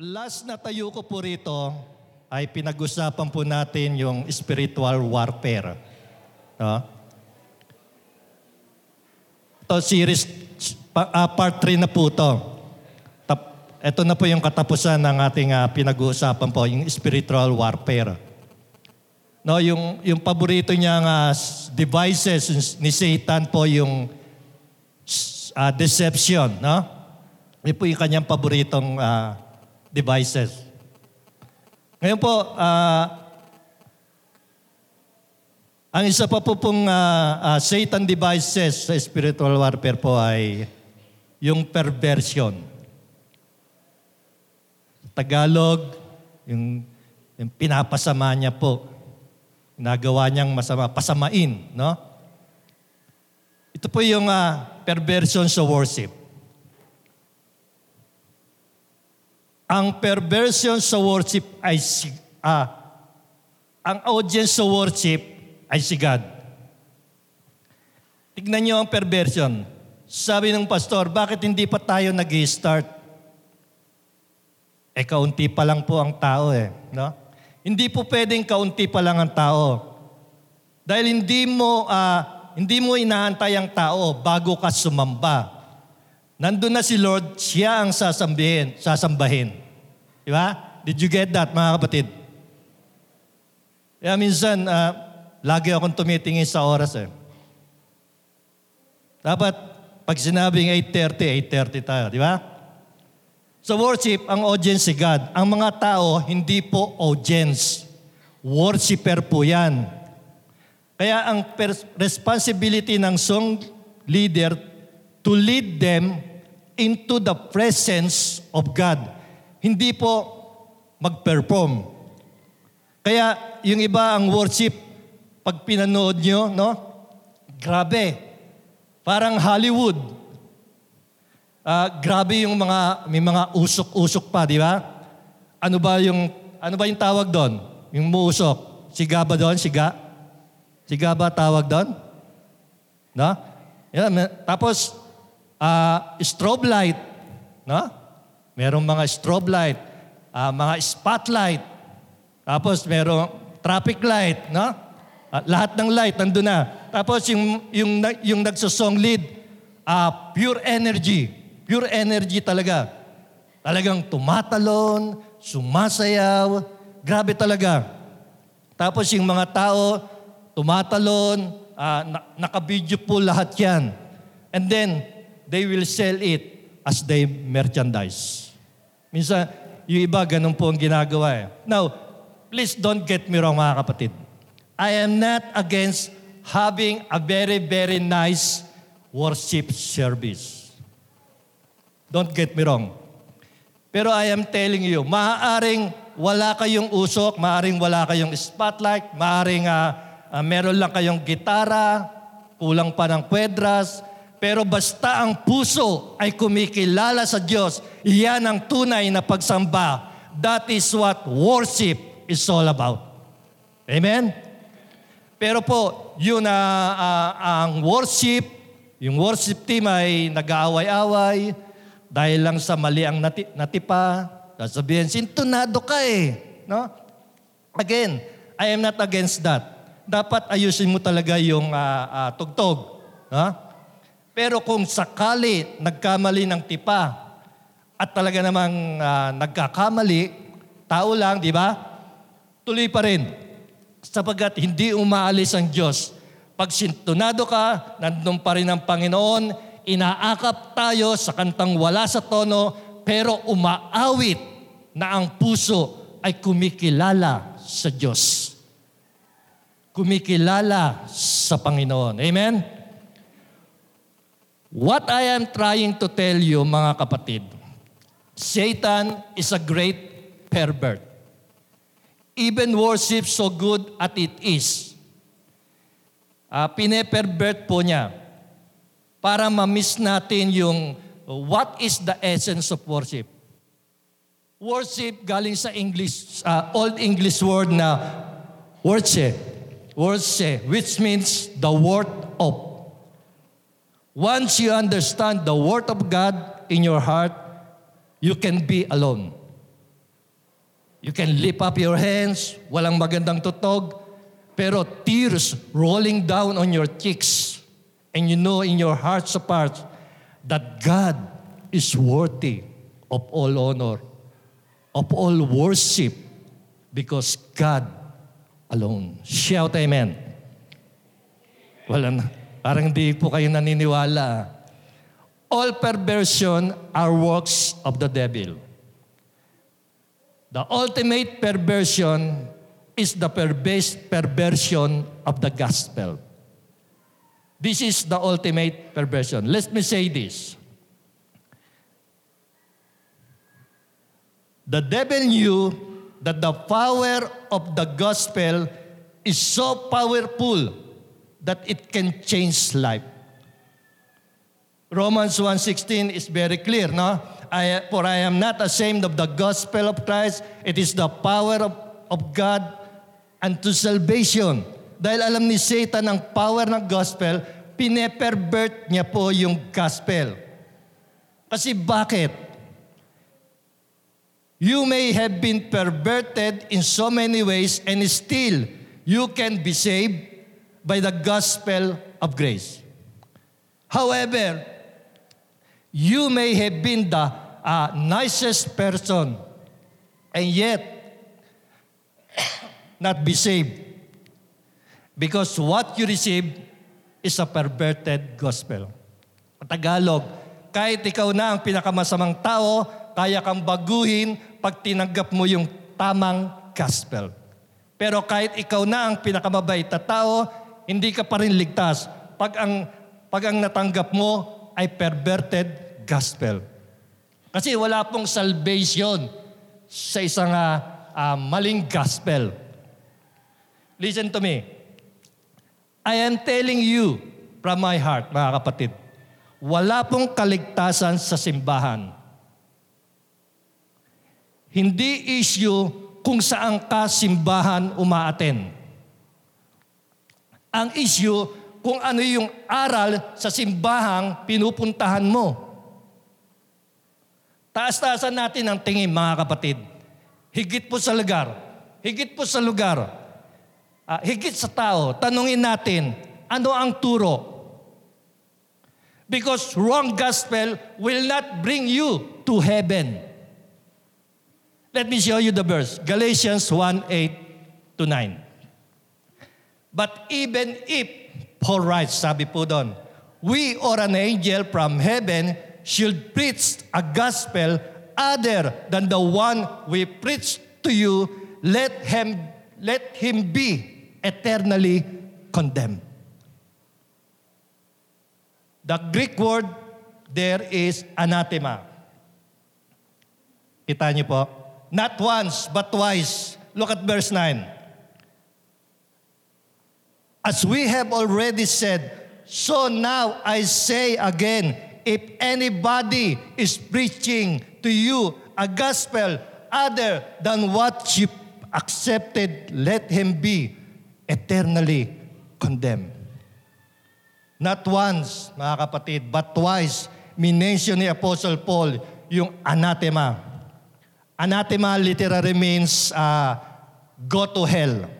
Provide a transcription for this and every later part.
Last na tayo ko po rito ay pinag-usapan po natin yung spiritual warfare. No? Ito series, ah, part 3 na po ito. Ito na po yung katapusan ng ating ah, pinag-uusapan po, yung spiritual warfare. No, yung, yung paborito niyang s- devices ni Satan po yung ah, deception. No? Yun po yung kanyang paboritong ah, devices. Ngayon po, ah, ang isa pa po pong ah, ah, Satan devices sa spiritual warfare po ay yung perversion. Tagalog, yung, yung pinapasama niya po. Nagawa niyang masama, pasamain, no? Ito po yung ah, perversion sa worship. Ang perversion sa worship ay si, ah, ang audience sa worship ay si God. Tignan niyo ang perversion. Sabi ng pastor, bakit hindi pa tayo nag start Eh, kaunti pa lang po ang tao eh. No? Hindi po pwedeng kaunti pa lang ang tao. Dahil hindi mo, ah, hindi mo inaantay ang tao bago ka sumamba. Nandun na si Lord, siya ang sasambihin, sasambahin. Di ba? Did you get that, mga kapatid? Kaya minsan, ah, lagi akong tumitingin sa oras eh. Dapat, pag sinabing 8.30, 8.30 tayo, di ba? Sa worship, ang audience si God. Ang mga tao, hindi po audience. Worshipper po yan. Kaya ang pers- responsibility ng song leader to lead them into the presence of God. Hindi po mag-perform. Kaya yung iba ang worship, pag pinanood nyo, no? Grabe. Parang Hollywood. Ah, grabe yung mga, may mga usok-usok pa, di ba? Ano ba yung, ano ba yung tawag doon? Yung muusok. Siga ba doon? Siga? Siga ba tawag doon? No? May- tapos, ah, strobe light. No? Merong mga strobe light. ah, mga spotlight. Tapos merong traffic light. No? Ah, lahat ng light nandun na. Tapos yung, yung, yung nagsosong lead, ah, pure energy. Pure energy talaga. Talagang tumatalon, sumasayaw. Grabe talaga. Tapos yung mga tao, tumatalon, ah, na- nakabidyo po lahat yan. And then, they will sell it as they merchandise. Minsan, yung iba, ganun po ang ginagawa eh. Now, please don't get me wrong mga kapatid. I am not against having a very, very nice worship service. Don't get me wrong. Pero I am telling you, maaaring wala kayong usok, maaaring wala kayong spotlight, maaaring ah, ah, meron lang kayong gitara, kulang pa ng kwedras, pero basta ang puso ay kumikilala sa Diyos, iyan ang tunay na pagsamba. That is what worship is all about. Amen? Pero po, yun na ang worship, yung worship team ay nag-aaway-away dahil lang sa mali ang nati- natipa. Sasabihin, sintonado ka eh. No? Again, I am not against that. Dapat ayusin mo talaga yung ah, ah, tugtog. No? Pero kung sakali nagkamali ng tipa at talaga namang ah, nagkakamali, tao lang, di ba? Tuloy pa rin sapagkat hindi umaalis ang Diyos. Pag sintonado ka, nandun pa rin ang Panginoon, inaakap tayo sa kantang wala sa tono, pero umaawit na ang puso ay kumikilala sa Diyos. Kumikilala sa Panginoon. Amen? What I am trying to tell you, mga kapatid, Satan is a great pervert even worship so good at it is, uh, pinepervert po niya para ma-miss natin yung what is the essence of worship. Worship galing sa English, uh, Old English word na worship. Worship, which means the word of. Once you understand the word of God in your heart, you can be alone. You can lift up your hands, walang magandang tutog, pero tears rolling down on your cheeks. And you know in your hearts of hearts that God is worthy of all honor, of all worship, because God alone. Shout amen. Wala na. Parang di po kayo naniniwala. All perversion are works of the devil. The ultimate perversion is the perverse perversion of the gospel. This is the ultimate perversion. Let me say this. The devil knew that the power of the gospel is so powerful that it can change life. Romans 1.16 is very clear, no? I, for I am not ashamed of the gospel of Christ. It is the power of, of God unto salvation. Dahil alam ni Satan ang power ng gospel, pinepervert niya po yung gospel. Kasi bakit? You may have been perverted in so many ways and still you can be saved by the gospel of grace. However, you may have been the uh, nicest person and yet not be saved because what you receive is a perverted gospel. Tagalog, kahit ikaw na ang pinakamasamang tao, kaya kang baguhin pag tinanggap mo yung tamang gospel. Pero kahit ikaw na ang pinakamabait na tao, hindi ka pa rin ligtas pag ang, pag ang natanggap mo ay perverted gospel. Kasi wala pong salvation sa isang uh, uh, maling gospel. Listen to me. I am telling you from my heart, mga kapatid, wala pong kaligtasan sa simbahan hindi issue kung saan ka simbahan umaaten. Ang issue kung ano yung aral sa simbahang pinupuntahan mo. Taas-taasan natin ang tingin mga kapatid. Higit po sa lugar. Higit po sa lugar. Uh, higit sa tao. Tanungin natin, ano ang turo? Because wrong gospel will not bring you to heaven. Let me show you the verse. Galatians 1, 8 to 9. But even if, Paul writes, sabi po doon, we or an angel from heaven should preach a gospel other than the one we preach to you, let him, let him be eternally condemned. The Greek word there is anathema. Kita niyo po? Not once, but twice. Look at verse 9. As we have already said, so now I say again, if anybody is preaching to you a gospel other than what you accepted, let him be eternally condemned. Not once, mga kapatid, but twice, minention ni Apostle Paul yung anathema Anathema literally means uh, go to hell.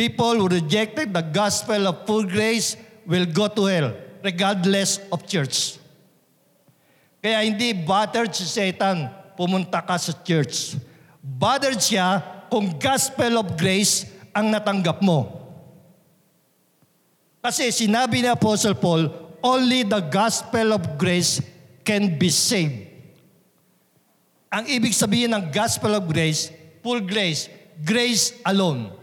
People who rejected the gospel of full grace will go to hell regardless of church. Kaya hindi bothered si Satan pumunta ka sa church. Bothered siya kung gospel of grace ang natanggap mo. Kasi sinabi ni Apostle Paul, only the gospel of grace can be saved. Ang ibig sabihin ng gospel of grace, full grace, grace alone.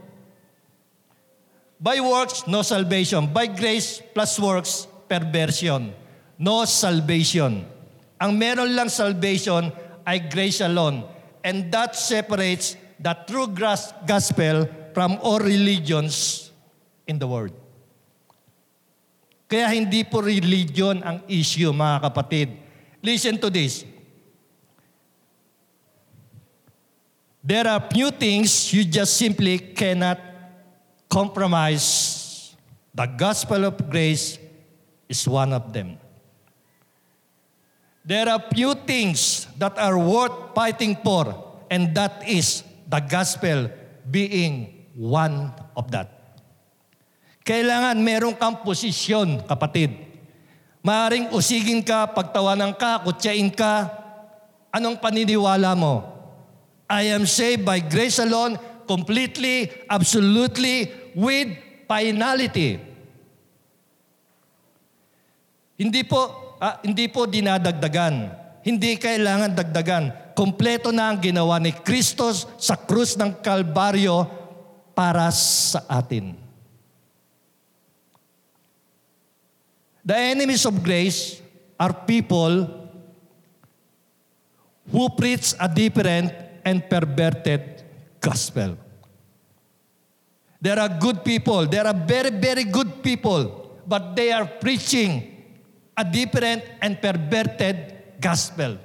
By works, no salvation. By grace plus works, perversion. No salvation. Ang meron lang salvation ay grace alone. And that separates the true gospel from all religions in the world. Kaya hindi po religion ang issue, mga kapatid. Listen to this. There are few things you just simply cannot compromise. The gospel of grace is one of them. There are few things that are worth fighting for, and that is the gospel being one of that. Kailangan meron kang posisyon, kapatid. Maaring usigin ka, pagtawanan ka, kutsain ka. Anong paniniwala mo? I am saved by grace alone, completely, absolutely, with finality. Hindi po, ah, hindi po dinadagdagan. Hindi kailangan dagdagan. Kompleto na ang ginawa ni Kristo sa krus ng Kalbaryo para sa atin. The enemies of grace are people who preach a different and perverted gospel. There are good people. There are very, very good people. But they are preaching a different and perverted gospel.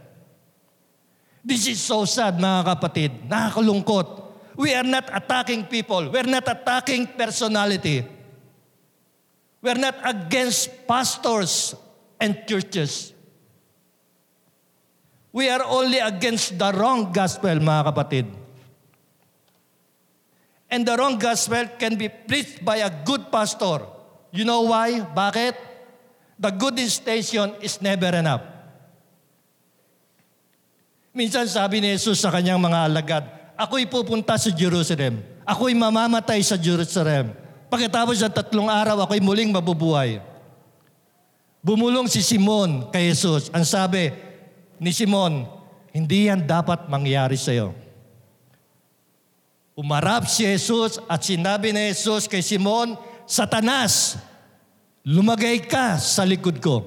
This is so sad, mga kapatid. Nakakalungkot. We are not attacking people. We're not attacking personality. We're not against pastors and churches. We are only against the wrong gospel, mga kapatid. And the wrong gospel can be preached by a good pastor. You know why? Bakit? The good station is never enough. Minsan sabi ni Jesus sa kanyang mga alagad, Ako'y pupunta sa Jerusalem. Ako'y mamamatay sa Jerusalem. Pagkatapos ng tatlong araw, ako'y muling mabubuhay. Bumulong si Simon kay Jesus. Ang sabi ni Simon, hindi yan dapat mangyari sa iyo. Umarap si Jesus at sinabi ni Jesus kay Simon, Satanas, lumagay ka sa likod ko.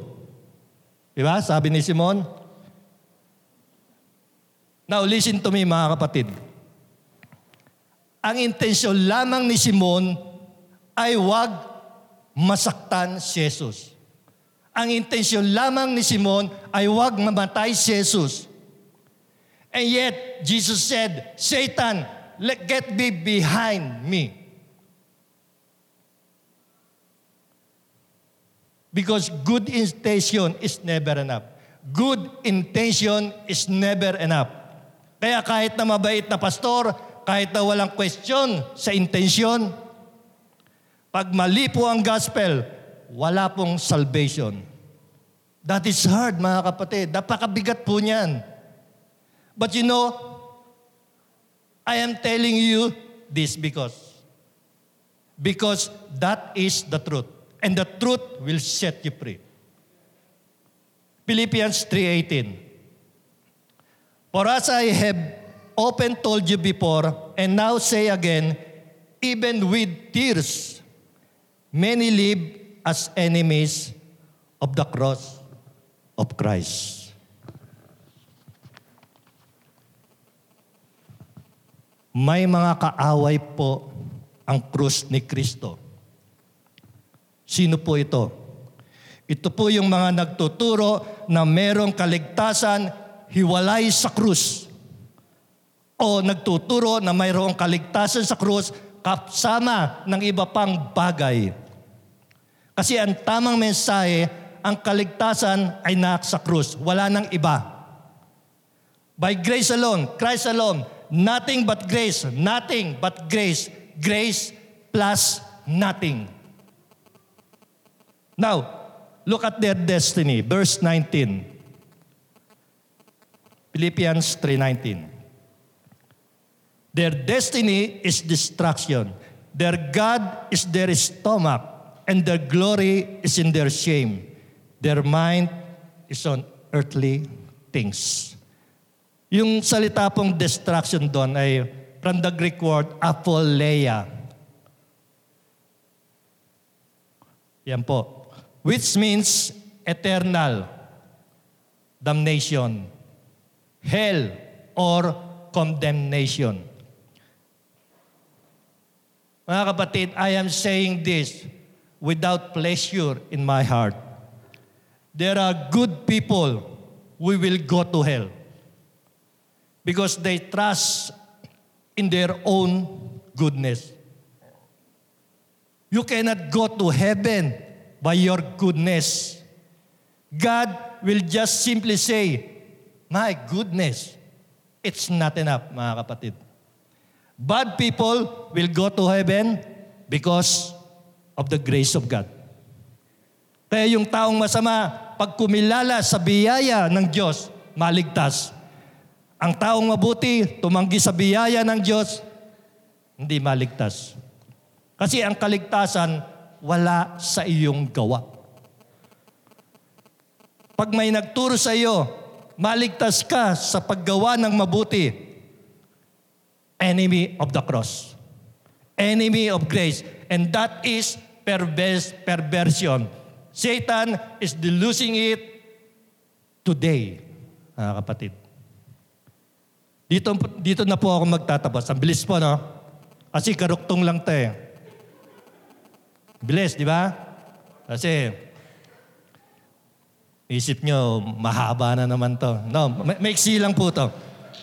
Diba? Sabi ni Simon. Now listen to me mga kapatid. Ang intensyon lamang ni Simon ay wag masaktan si Jesus. Ang intensyon lamang ni Simon ay wag mamatay si Jesus. And yet, Jesus said, Satan, let get me behind me. Because good intention is never enough. Good intention is never enough. Kaya kahit na mabait na pastor, kahit na walang question sa intensyon, pag mali po ang gospel, wala pong salvation. That is hard, mga kapatid. Napakabigat po niyan. But you know, I am telling you this because because that is the truth. And the truth will set you free. Philippians 3.18 For as I have often told you before, and now say again, even with tears, many live as enemies of the cross of Christ. May mga kaaway po ang krus ni Kristo. Sino po ito? Ito po yung mga nagtuturo na merong kaligtasan hiwalay sa krus. O nagtuturo na mayroong kaligtasan sa krus kasama ng iba pang bagay. Kasi ang tamang mensahe, ang kaligtasan ay nasa krus. Wala nang iba. By grace alone, Christ alone, nothing but grace, nothing but grace, grace plus nothing. Now, look at their destiny, verse 19. Philippians 3:19. Their destiny is destruction. Their God is their stomach, and their glory is in their shame. Their mind is on earthly things. Yung salita pong destruction doon ay from the Greek word apoleia. Yan po. Which means eternal damnation, hell, or condemnation. Mga kapatid, I am saying this without pleasure in my heart. There are good people who will go to hell because they trust in their own goodness. You cannot go to heaven by your goodness. God will just simply say, My goodness. It's not enough, mga kapatid. Bad people will go to heaven because of the grace of God. Kaya yung taong masama, pag kumilala sa biyaya ng Diyos, maligtas. Ang taong mabuti, tumanggi sa biyaya ng Diyos, hindi maligtas. Kasi ang kaligtasan, wala sa iyong gawa. Pag may nagturo sa iyo, maligtas ka sa paggawa ng mabuti, enemy of the cross. Enemy of grace. And that is perverse, perversion. Satan is delusing it today, mga kapatid. Dito, dito na po ako magtatapos. Ang bilis po, no? Kasi karuktong lang to eh. Bilis, di ba? Kasi, isip nyo, mahaba na naman to. No, ma- maiksi lang po to.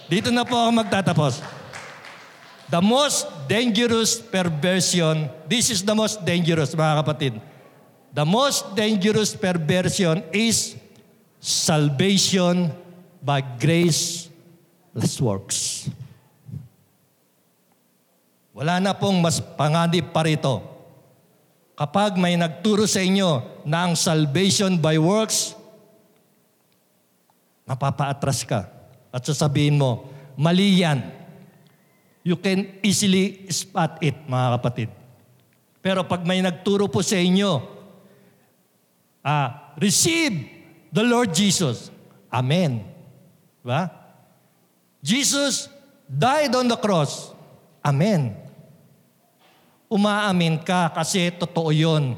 Dito na po ako magtatapos. The most dangerous perversion, this is the most dangerous, mga kapatid. The most dangerous perversion is salvation by grace less works. Wala na pong mas panganib pa rito. Kapag may nagturo sa inyo na ang salvation by works, mapapaatras ka. At sasabihin mo, mali yan. You can easily spot it, mga kapatid. Pero pag may nagturo po sa inyo, ah, receive the Lord Jesus. Amen. Diba? Jesus died on the cross. Amen. Umaamin ka kasi totoo yun.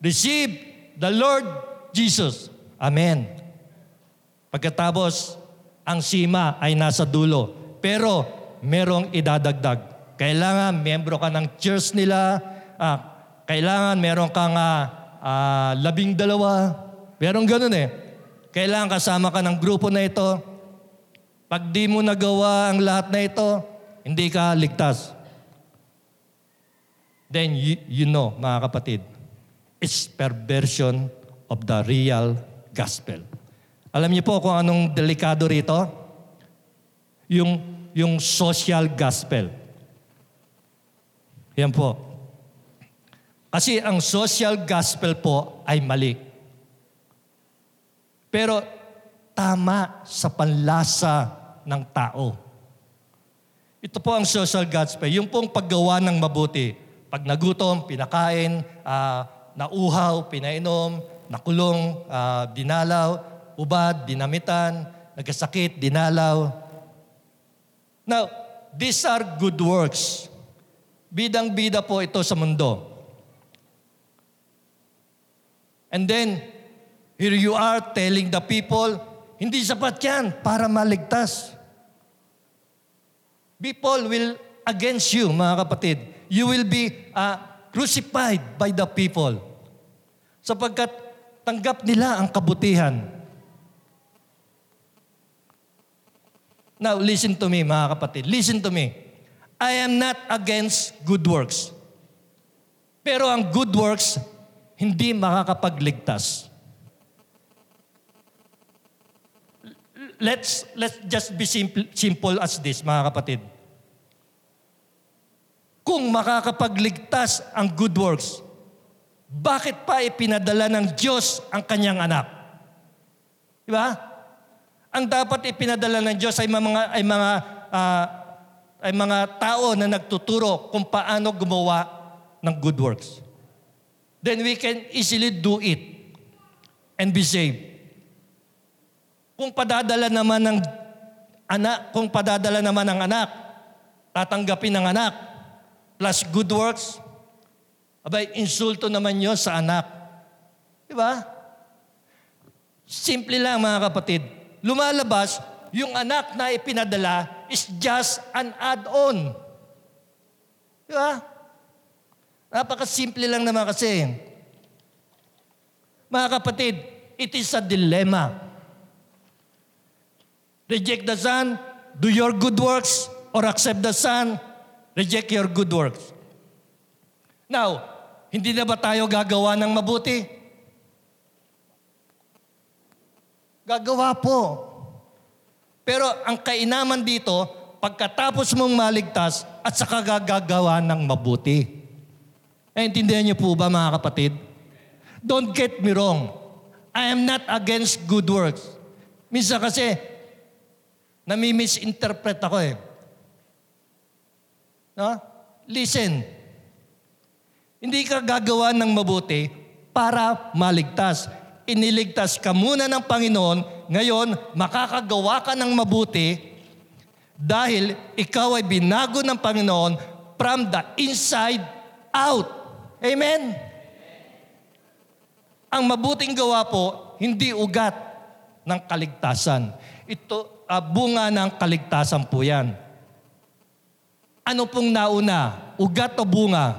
Receive the Lord Jesus. Amen. Pagkatapos, ang sima ay nasa dulo. Pero merong idadagdag. Kailangan membro ka ng church nila. Ah, kailangan meron kang ah, ah, labing dalawa. Merong ganun eh. Kailangan kasama ka ng grupo na ito. Pag di mo nagawa ang lahat na ito, hindi ka ligtas. Then you, you know, mga kapatid, it's perversion of the real gospel. Alam niyo po kung anong delikado rito? Yung, yung social gospel. Yan po. Kasi ang social gospel po ay mali. Pero tama sa panlasa ng tao. Ito po ang social gospel. Yung pong paggawa ng mabuti. Pag nagutom, pinakain, uh, nauhaw, pinainom, nakulong, uh, dinalaw, ubad, dinamitan, nagkasakit, dinalaw. Now, these are good works. Bidang-bida po ito sa mundo. And then, here you are telling the people, hindi sapat yan para maligtas. People will against you, mga kapatid. You will be uh, crucified by the people. Sapagkat tanggap nila ang kabutihan. Now, listen to me, mga kapatid. Listen to me. I am not against good works. Pero ang good works, hindi makakapagligtas. Let's, let's just be simple, simple as this, mga kapatid. Kung makakapagligtas ang good works, bakit pa ipinadala ng Diyos ang kanyang anak? Di ba? Ang dapat ipinadala ng Diyos ay mga ay mga uh, ay mga tao na nagtuturo kung paano gumawa ng good works. Then we can easily do it and be saved. Kung padadala naman ng anak, kung padadala naman ng anak, tatanggapin ng anak, plus good works, abay, insulto naman yon sa anak. Di ba? Simple lang mga kapatid. Lumalabas, yung anak na ipinadala is just an add-on. Di ba? Napakasimple lang naman kasi. Mga kapatid, it is a dilemma. Reject the Son, do your good works, or accept the Son, reject your good works. Now, hindi na ba tayo gagawa ng mabuti? Gagawa po. Pero ang kainaman dito, pagkatapos mong maligtas at saka gagawa ng mabuti. Naintindihan niyo po ba mga kapatid? Don't get me wrong. I am not against good works. Minsan kasi, nami-misinterpret ako eh. No? Listen. Hindi ka gagawa ng mabuti para maligtas. Iniligtas ka muna ng Panginoon, ngayon makakagawa ka ng mabuti dahil ikaw ay binago ng Panginoon from the inside out. Amen? Ang mabuting gawa po, hindi ugat ng kaligtasan. Ito, uh, bunga ng kaligtasan po yan. Ano pong nauna? Ugat o bunga?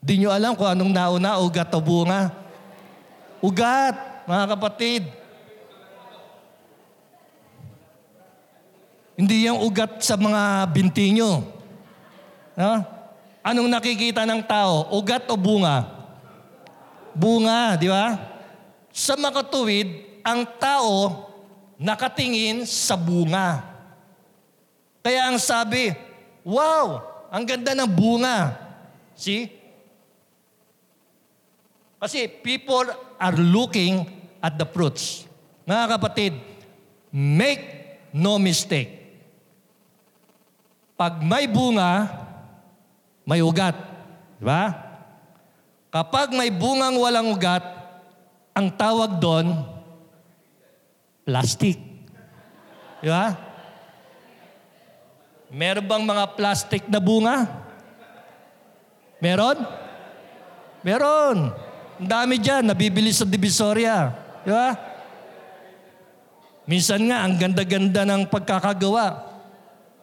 Di nyo alam kung anong nauna, ugat o bunga? Ugat, mga kapatid. Hindi yung ugat sa mga binti nyo. No? Anong nakikita ng tao? Ugat o bunga? Bunga, di ba? Sa makatuwid, ang tao nakatingin sa bunga. Kaya ang sabi, wow, ang ganda ng bunga. See? Kasi people are looking at the fruits. Mga kapatid, make no mistake. Pag may bunga, may ugat. Di ba? Kapag may bungang walang ugat, ang tawag doon, plastic. Di ba? Meron bang mga plastic na bunga? Meron? Meron. Ang dami dyan, nabibili sa Divisoria. Di ba? Minsan nga, ang ganda-ganda ng pagkakagawa.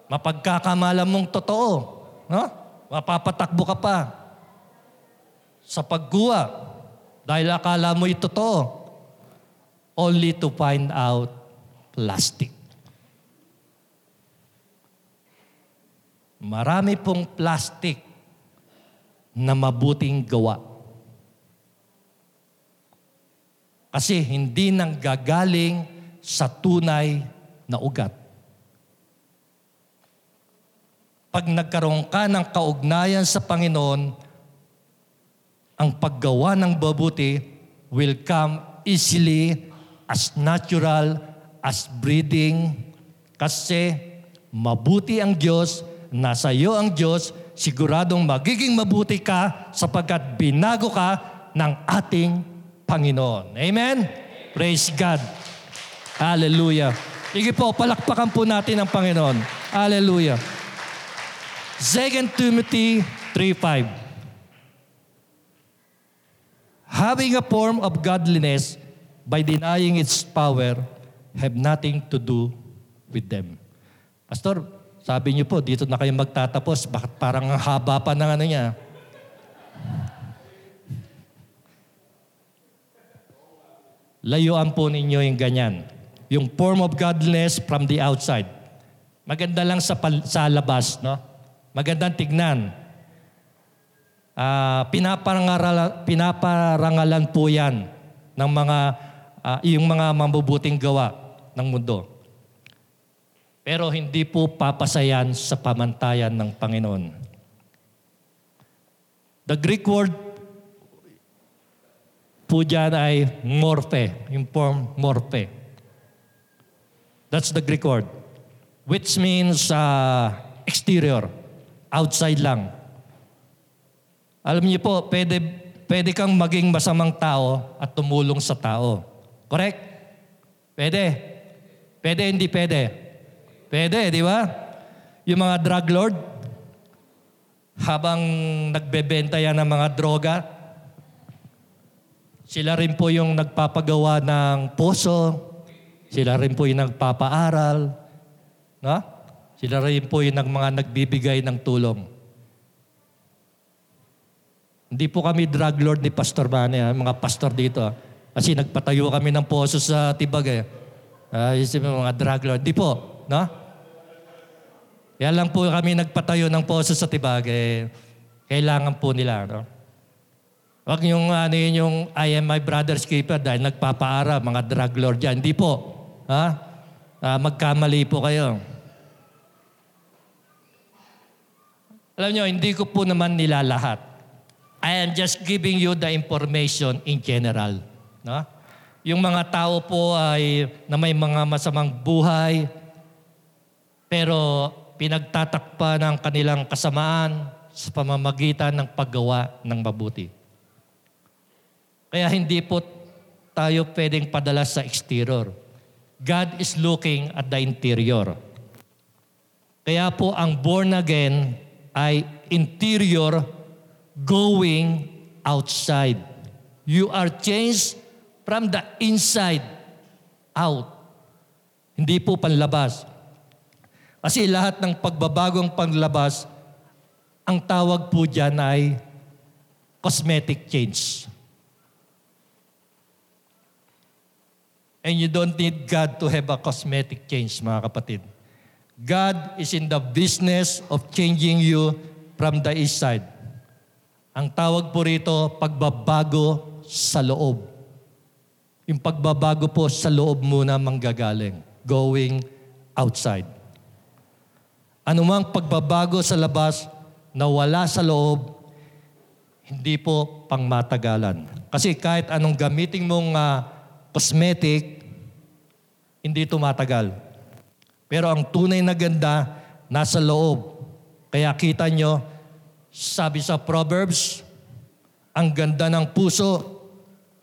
Mapagkakamala mong totoo. No? Mapapatakbo ka pa sa pagkuha dahil akala mo ito totoo only to find out plastic. Marami pong plastic na mabuting gawa. Kasi hindi nang gagaling sa tunay na ugat. Pag nagkaroon ka ng kaugnayan sa Panginoon, ang paggawa ng mabuti will come easily as natural as breathing kasi mabuti ang Diyos, nasa iyo ang Diyos, siguradong magiging mabuti ka sapagkat binago ka ng ating Panginoon. Amen? Praise God. Hallelujah. Sige po, palakpakan po natin ang Panginoon. Hallelujah. 2 Timothy 3.5 Having a form of godliness by denying its power have nothing to do with them. Pastor, sabi niyo po, dito na kayo magtatapos. Bakit parang ang haba pa ng ano niya? Layuan po ninyo yung ganyan. Yung form of godliness from the outside. Maganda lang sa, pal- sa labas, no? Magandang tignan. Uh, pinaparangalan, pinaparangalan po yan ng mga, uh, yung mga mabubuting gawa ng mundo. Pero hindi po papasayan sa pamantayan ng Panginoon. The Greek word po dyan ay morphe, yung form morphe. That's the Greek word. Which means uh, exterior, outside lang. Alam niyo po, pwede, pwede kang maging masamang tao at tumulong sa tao. Correct? Pwede. Pwede, hindi pwede. Pwede, di ba? Yung mga drug lord, habang nagbebenta yan ng mga droga, sila rin po yung nagpapagawa ng poso, sila rin po yung nagpapaaral, no? Sila rin po yung mga nagbibigay ng tulong. Hindi po kami drug lord ni Pastor Mane, ha? mga pastor dito. Ha? Kasi nagpatayo kami ng poso sa Tibag. Eh. Uh, yung mga drug lord. Di po, no? Kaya lang po kami nagpatayo ng poso sa Tibag, eh, kailangan po nila. No? Huwag yung ano yun yung I am my brother's keeper dahil nagpapaara, mga drug lord dyan. Hindi po. Ha? Ah, magkamali po kayo. Alam nyo, hindi ko po naman nilalahat. I am just giving you the information in general. No? Yung mga tao po ay na may mga masamang buhay, pero pinagtatakpa ng kanilang kasamaan sa pamamagitan ng paggawa ng mabuti. Kaya hindi po tayo pwedeng padala sa exterior. God is looking at the interior. Kaya po ang born again ay interior going outside. You are changed from the inside out. Hindi po panlabas. Kasi lahat ng pagbabagong panlabas, ang tawag po dyan ay cosmetic change. And you don't need God to have a cosmetic change, mga kapatid. God is in the business of changing you from the inside. Ang tawag po rito, pagbabago sa loob. Yung pagbabago po sa loob muna manggagaling. Going outside. Anumang pagbabago sa labas na wala sa loob, hindi po pangmatagalan. Kasi kahit anong gamitin mong uh, cosmetic, hindi tumatagal. Pero ang tunay na ganda, nasa loob. Kaya kita nyo, sabi sa Proverbs, ang ganda ng puso,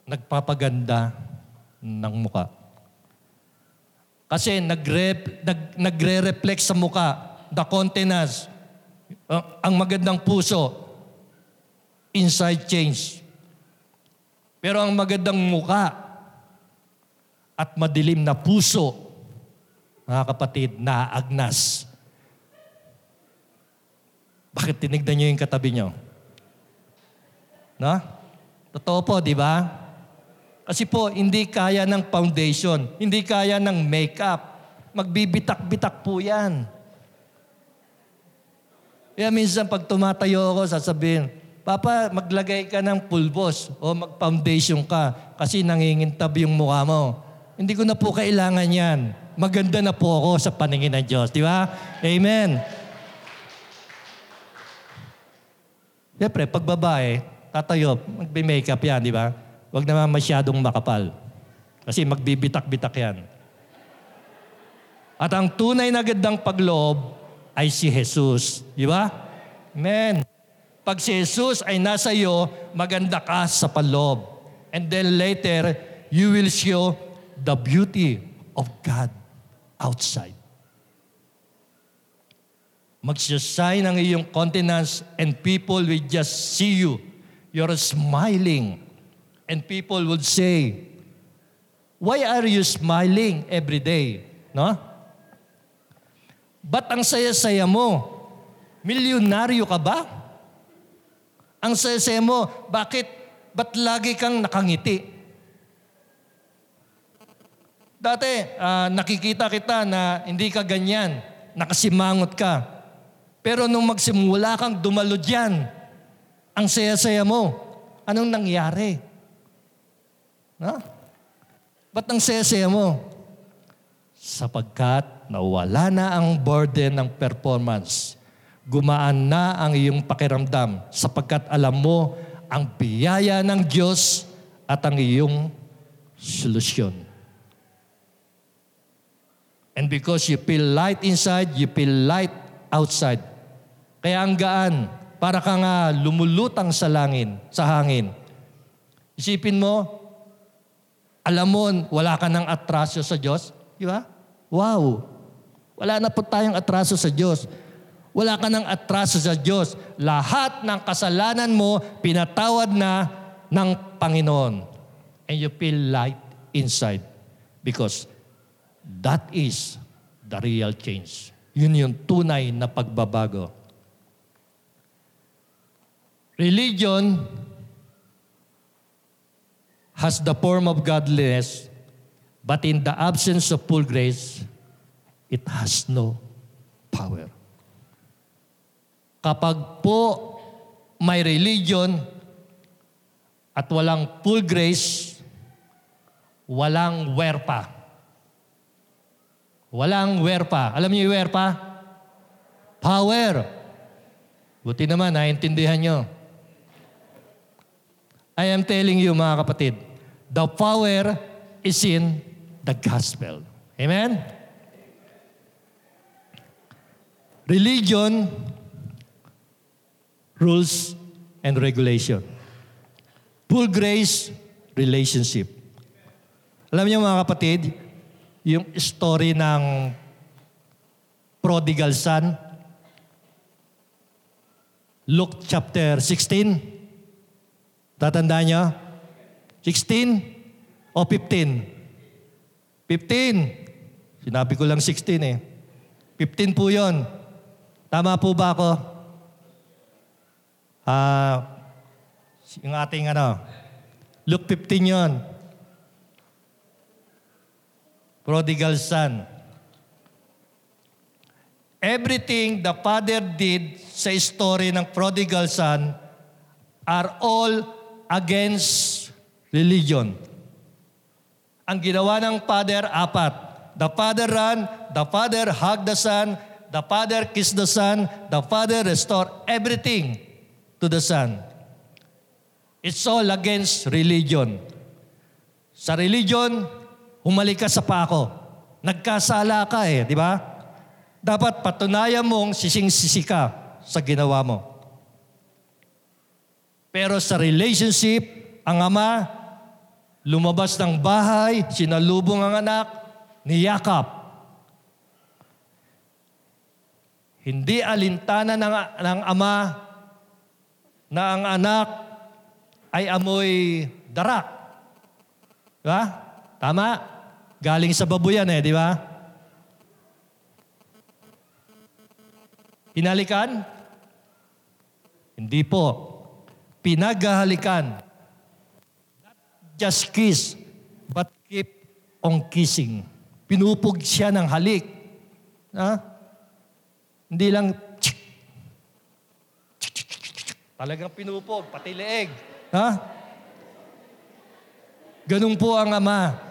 nagpapaganda ng muka. Kasi nagre, nag, nagre-reflect sa muka, the countenance, ang magandang puso, inside change. Pero ang magandang muka, at madilim na puso, mga kapatid, naagnas. Bakit tinignan niyo yung katabi niyo? No? Totoo po, di ba? Kasi po, hindi kaya ng foundation, hindi kaya ng makeup. Magbibitak-bitak po yan. Kaya minsan pag tumatayo ako, sasabihin, Papa, maglagay ka ng pulbos o mag-foundation ka kasi nangingintab yung mukha mo. Hindi ko na po kailangan yan. Maganda na po ako sa paningin ng Diyos. Di ba? Amen. Siyempre, pag babae, tatayo, magbe-makeup yan, di ba? Huwag naman masyadong makapal. Kasi magbibitak-bitak yan. At ang tunay na gandang pagloob ay si Jesus. Di ba? Amen. Pag si Jesus ay nasa iyo, maganda ka sa paloob. And then later, you will show the beauty of God outside. Magsasay ng iyong countenance and people will just see you. You're smiling. And people would say, Why are you smiling every day? No? Ba't ang saya-saya mo? Milyonaryo ka ba? Ang saya-saya mo, bakit? Ba't lagi kang nakangiti? Dati, uh, nakikita kita na hindi ka ganyan, nakasimangot ka. Pero nung magsimula kang dumalo dyan, ang saya-saya mo, anong nangyari? Ha? Ba't ang saya-saya mo? Sapagkat nawala na ang burden ng performance. Gumaan na ang iyong pakiramdam sapagkat alam mo ang biyaya ng Diyos at ang iyong solusyon. And because you feel light inside, you feel light outside. Kaya ang gaan, para kang uh, lumulutang sa langin, sa hangin. Isipin mo, alam mo, wala ka ng atraso sa Diyos. Di ba? Wow! Wala na po tayong atraso sa Diyos. Wala ka ng atraso sa Diyos. Lahat ng kasalanan mo, pinatawad na ng Panginoon. And you feel light inside. Because That is the real change. Yun yung tunay na pagbabago. Religion has the form of godliness, but in the absence of full grace, it has no power. Kapag po may religion at walang full grace, walang werpa. Walang werpa. Alam niyo yung werpa? Power. Buti naman, naintindihan nyo. I am telling you mga kapatid, the power is in the gospel. Amen? Religion, rules, and regulation. Full grace, relationship. Alam niyo mga kapatid, yung story ng prodigal son, Luke chapter 16. Tatandaan niyo? 16 o 15? 15. Sinabi ko lang 16 eh. 15 po yon. Tama po ba ako? Ah, yung ating ano, Luke 15 yon. Prodigal son. Everything the father did sa story ng prodigal son are all against religion. Ang ginawa ng father, apat. The father ran, the father hugged the son, the father kissed the son, the father restored everything to the son. It's all against religion. Sa religion, humalik ka sa pako. Nagkasala ka eh, di ba? Dapat patunayan mong sising-sisi ka sa ginawa mo. Pero sa relationship, ang ama, lumabas ng bahay, sinalubong ang anak, niyakap. Hindi alintana ng, ng ama na ang anak ay amoy darak. Di ba? Tama? Galing sa babuyan eh, di ba? Hinalikan? Hindi po. Pinaghahalikan. Not just kiss, but keep on kissing. Pinupog siya ng halik. Ha? Hindi lang tsk, tsk, talagang pinupog, pati leeg. Ha? Ganun po ang ama.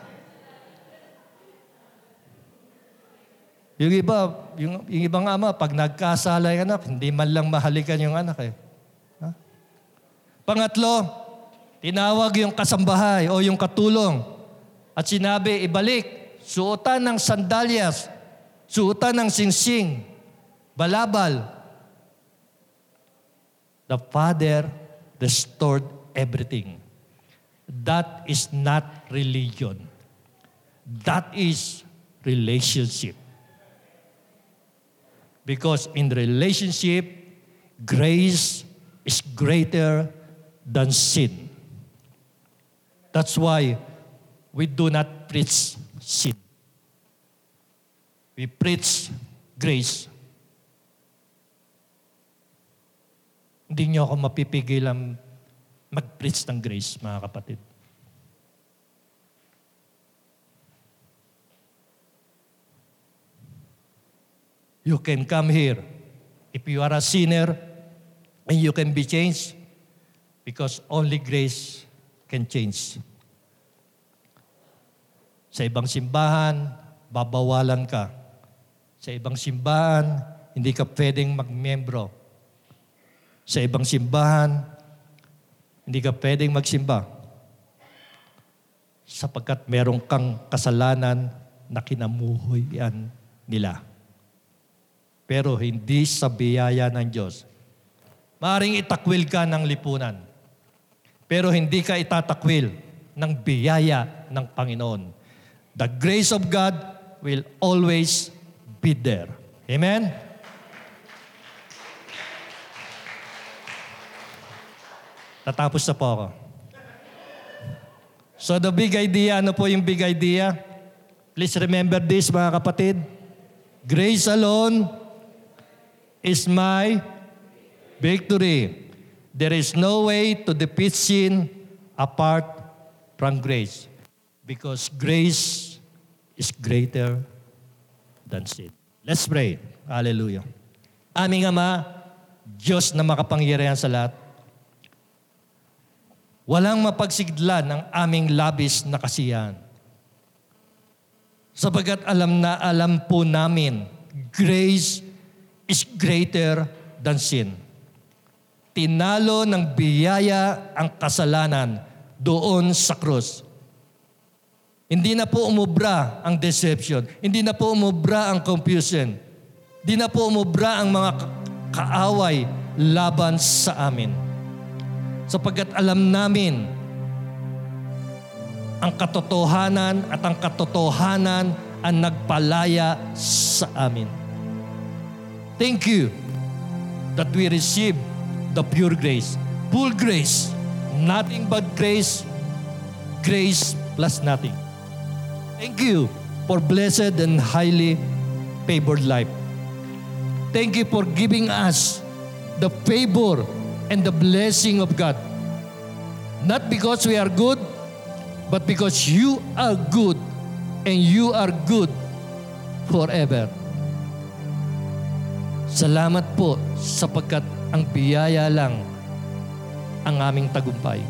Yung iba, yung, yung ibang ama, pag nagkasala yung anak, hindi man lang mahalikan yung anak eh. Pangatlo, tinawag yung kasambahay o yung katulong at sinabi, ibalik, suotan ng sandalyas, suotan ng singsing, balabal. The Father restored everything. That is not religion. That is relationship. Because in relationship, grace is greater than sin. That's why we do not preach sin. We preach grace. Hindi niyo ako mapipigilan mag-preach ng grace, mga kapatid. You can come here. If you are a sinner, and you can be changed because only grace can change. Sa ibang simbahan, babawalan ka. Sa ibang simbahan, hindi ka pwedeng magmembro. Sa ibang simbahan, hindi ka pwedeng magsimba. Sapagkat meron kang kasalanan na kinamuhoy yan nila pero hindi sa biyaya ng Diyos. Maring itakwil ka ng lipunan, pero hindi ka itatakwil ng biyaya ng Panginoon. The grace of God will always be there. Amen? Tatapos na po ako. So the big idea, ano po yung big idea? Please remember this mga kapatid. Grace alone is my victory. There is no way to defeat sin apart from grace. Because grace is greater than sin. Let's pray. Hallelujah. Aming Ama, Diyos na makapangyarihan sa lahat, walang mapagsiglan ng aming labis na kasiyahan. Sabagat alam na alam po namin, grace is greater than sin. Tinalo ng biyaya ang kasalanan doon sa krus. Hindi na po umubra ang deception. Hindi na po umubra ang confusion. Hindi na po umubra ang mga kaaway laban sa amin. Sapagkat alam namin ang katotohanan at ang katotohanan ang nagpalaya sa amin. Thank you that we receive the pure grace. Full grace. Nothing but grace. Grace plus nothing. Thank you for blessed and highly favored life. Thank you for giving us the favor and the blessing of God. Not because we are good, but because you are good and you are good forever. Salamat po sapagkat ang biyaya lang ang aming tagumpay.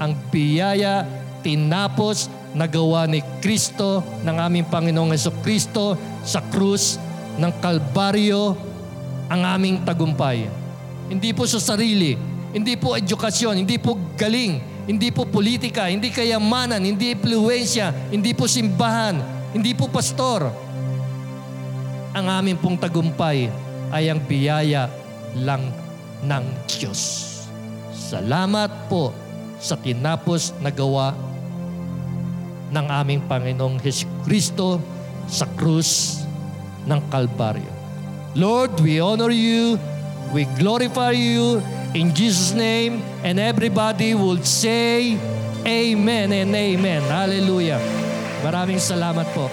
Ang biyaya tinapos nagawa ni Kristo ng aming Panginoong Yeso Kristo sa krus ng Kalbaryo ang aming tagumpay. Hindi po sa sarili, hindi po edukasyon, hindi po galing, hindi po politika, hindi kayamanan, hindi impluensya, hindi po simbahan, hindi po pastor. Ang aming pong tagumpay ay ang biyaya lang ng Diyos. Salamat po sa tinapos na gawa ng aming Panginoong Hesus Kristo sa krus ng Kalbaryo. Lord, we honor you, we glorify you in Jesus' name, and everybody would say, Amen and Amen. Hallelujah. Maraming salamat po.